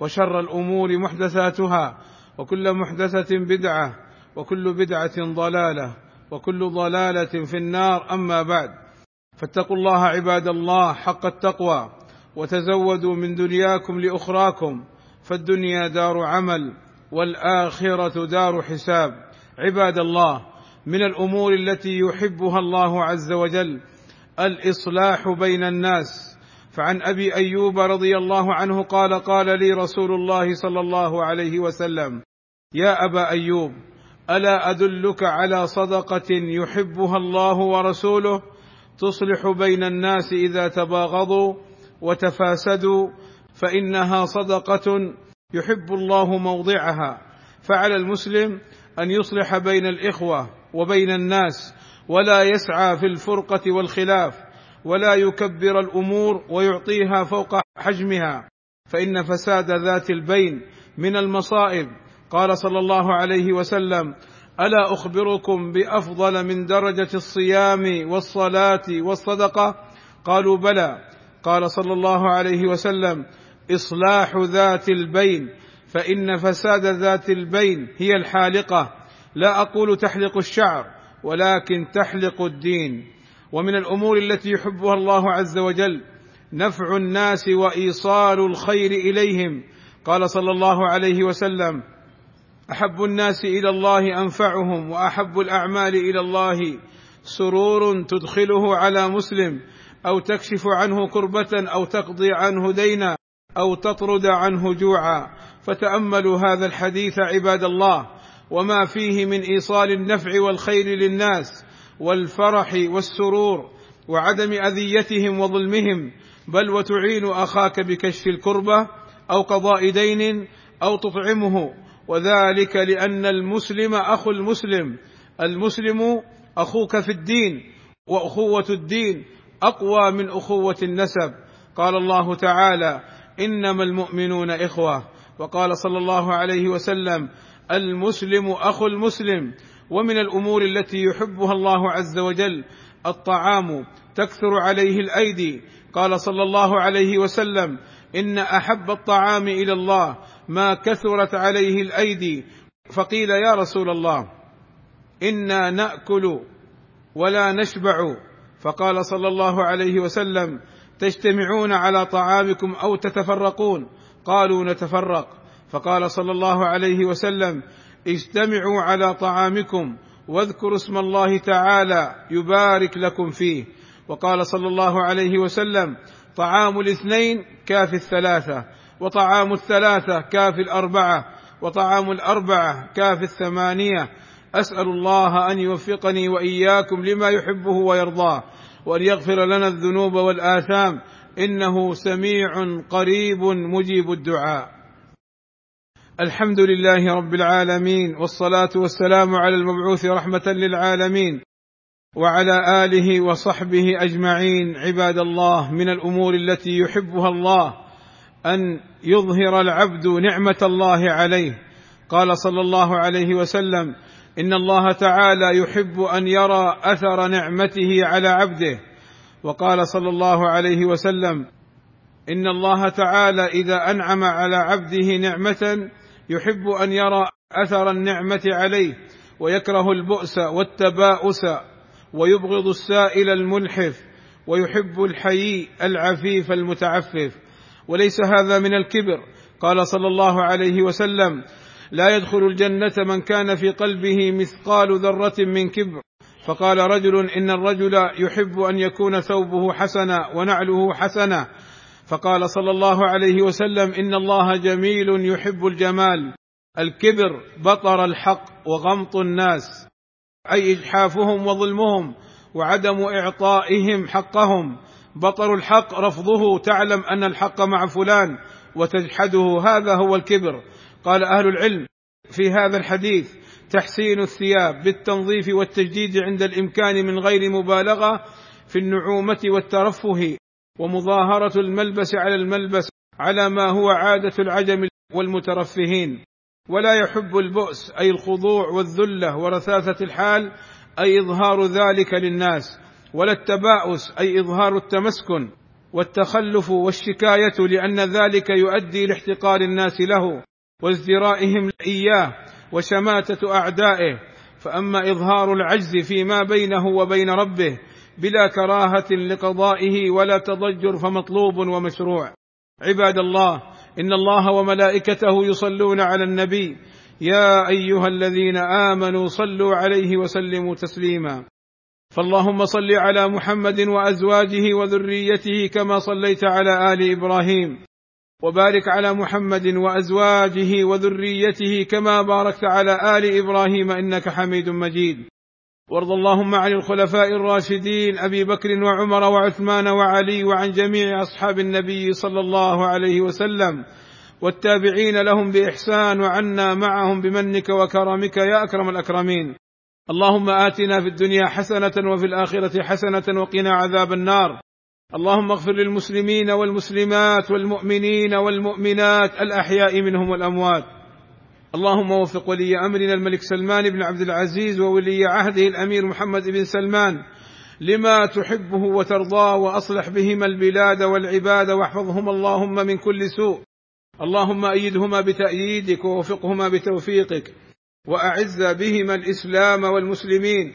وشر الأمور محدثاتها وكل محدثة بدعة وكل بدعة ضلالة وكل ضلالة في النار أما بعد. فاتقوا الله عباد الله حق التقوى وتزودوا من دنياكم لأخراكم فالدنيا دار عمل والآخرة دار حساب. عباد الله من الأمور التي يحبها الله عز وجل الإصلاح بين الناس. فعن أبي أيوب رضي الله عنه قال قال لي رسول الله صلى الله عليه وسلم يا أبا أيوب ألا أدلك على صدقة يحبها الله ورسوله؟ تصلح بين الناس إذا تباغضوا وتفاسدوا فإنها صدقة يحب الله موضعها. فعلى المسلم أن يصلح بين الإخوة وبين الناس ولا يسعى في الفرقة والخلاف. ولا يكبر الأمور ويعطيها فوق حجمها. فإن فساد ذات البين من المصائب. قال صلى الله عليه وسلم ألا أخبركم بأفضل من درجة الصيام والصلاة والصدقة؟ قالوا بلى. قال صلى الله عليه وسلم إصلاح ذات البين. فإن فساد ذات البين هي الحالقة. لا أقول تحلق الشعر ولكن تحلق الدين. ومن الأمور التي يحبها الله عز وجل نفع الناس وإيصال الخير إليهم. قال صلى الله عليه وسلم أحب الناس إلى الله أنفعهم وأحب الأعمال إلى الله. سرور تدخله على مسلم أو تكشف عنه كربة أو تقضي عنه دينا أو تطرد عنه جوعا. فتأملوا هذا الحديث عباد الله وما فيه من إيصال النفع والخير للناس. والفرح والسرور وعدم أذيتهم وظلمهم بل وتعين أخاك بكشف الكربه أو قضاء دين أو تطعمه. وذلك لأن المسلم أخو المسلم المسلم أخوك في الدين وأخوة الدين أقوى من أخوة النسب. قال الله تعالى إنما المؤمنون إخوة. وقال صلى الله عليه وسلم المسلم أخو المسلم ومن الأمور التي يحبها الله عز وجل الطعام. تكثر عليه الأيدي. قال صلى الله عليه وسلم إن أحب الطعام إلى الله ما كثرت عليه الأيدي. فقيل يا رسول الله إنا نأكل ولا نشبع. فقال صلى الله عليه وسلم تجتمعون على طعامكم أو تتفرقون؟ قالوا نتفرق. فقال صلى الله عليه وسلم اجتمعوا على طعامكم واذكروا اسم الله تعالى يبارك لكم فيه. وقال صلى الله عليه وسلم طعام الاثنين كاف الثلاثة وطعام الثلاثة كاف الأربعة وطعام الأربعة كاف الثمانية. أسأل الله أن يوفقني وإياكم لما يحبه ويرضاه وأن يغفر لنا الذنوب والآثام. إنه سميع قريب مجيب الدعاء. الحمد لله رب العالمين والصلاة والسلام على المبعوث رحمة للعالمين وعلى آله وصحبه أجمعين. عباد الله من الأمور التي يحبها الله أن يظهر العبد نعمة الله عليه. قال صلى الله عليه وسلم إن الله تعالى يحب أن يرى أثر نعمته على عبده. وقال صلى الله عليه وسلم إن الله تعالى إذا أنعم على عبده نعمة يحب أن يرى أثر النعمة عليه ويكره البؤس والتباؤس ويبغض السائل الملحف ويحب الحيي العفيف المتعفف. وليس هذا من الكبر. قال صلى الله عليه وسلم لا يدخل الجنة من كان في قلبه مثقال ذرة من كبر. فقال رجل إن الرجل يحب أن يكون ثوبه حسنا ونعله حسنا. فقال صلى الله عليه وسلم إن الله جميل يحب الجمال. الكبر بطر الحق وغمط الناس أي إجحافهم وظلمهم وعدم إعطائهم حقهم. بطر الحق رفضه تعلم أن الحق مع فلان وتجحده هذا هو الكبر. قال أهل العلم في هذا الحديث تحسين الثياب بالتنظيف والتجديد عند الإمكان من غير مبالغة في النعومة والترفه. ومظاهرة الملبس على الملبس على ما هو عادة العجم والمترفهين. ولا يحب البؤس أي الخضوع والذلة ورثاثة الحال أي إظهار ذلك للناس. ولا التباؤس أي إظهار التمسكن والتخلف والشكاية لأن ذلك يؤدي لاحتقار الناس له وازدرائهم إياه وشماتة أعدائه. فأما إظهار العجز فيما بينه وبين ربه بلا كراهة لقضائه ولا تضجر فمطلوب ومشروع. عباد الله إن الله وملائكته يصلون على النبي. يا أيها الذين آمنوا صلوا عليه وسلموا تسليما. فاللهم صل على محمد وأزواجه وذريته كما صليت على آل إبراهيم. وبارك على محمد وأزواجه وذريته كما باركت على آل إبراهيم إنك حميد مجيد. وارض اللهم عن الخلفاء الراشدين أبي بكر وعمر وعثمان وعلي وعن جميع أصحاب النبي صلى الله عليه وسلم. والتابعين لهم بإحسان وعنا معهم بمنك وكرمك يا أكرم الأكرمين. اللهم آتنا في الدنيا حسنة وفي الآخرة حسنة وقنا عذاب النار. اللهم اغفر للمسلمين والمسلمات والمؤمنين والمؤمنات الأحياء منهم والأموات. اللهم وفق ولي أمرنا الملك سلمان بن عبد العزيز وولي عهده الأمير محمد بن سلمان لما تحبه وترضاه وأصلح بهما البلاد والعباد واحفظهما اللهم من كل سوء. اللهم أيدهما بتأييدك ووفقهما بتوفيقك وأعز بهما الإسلام والمسلمين.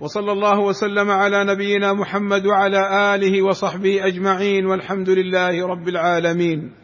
وصلى الله وسلم على نبينا محمد وعلى آله وصحبه أجمعين والحمد لله رب العالمين.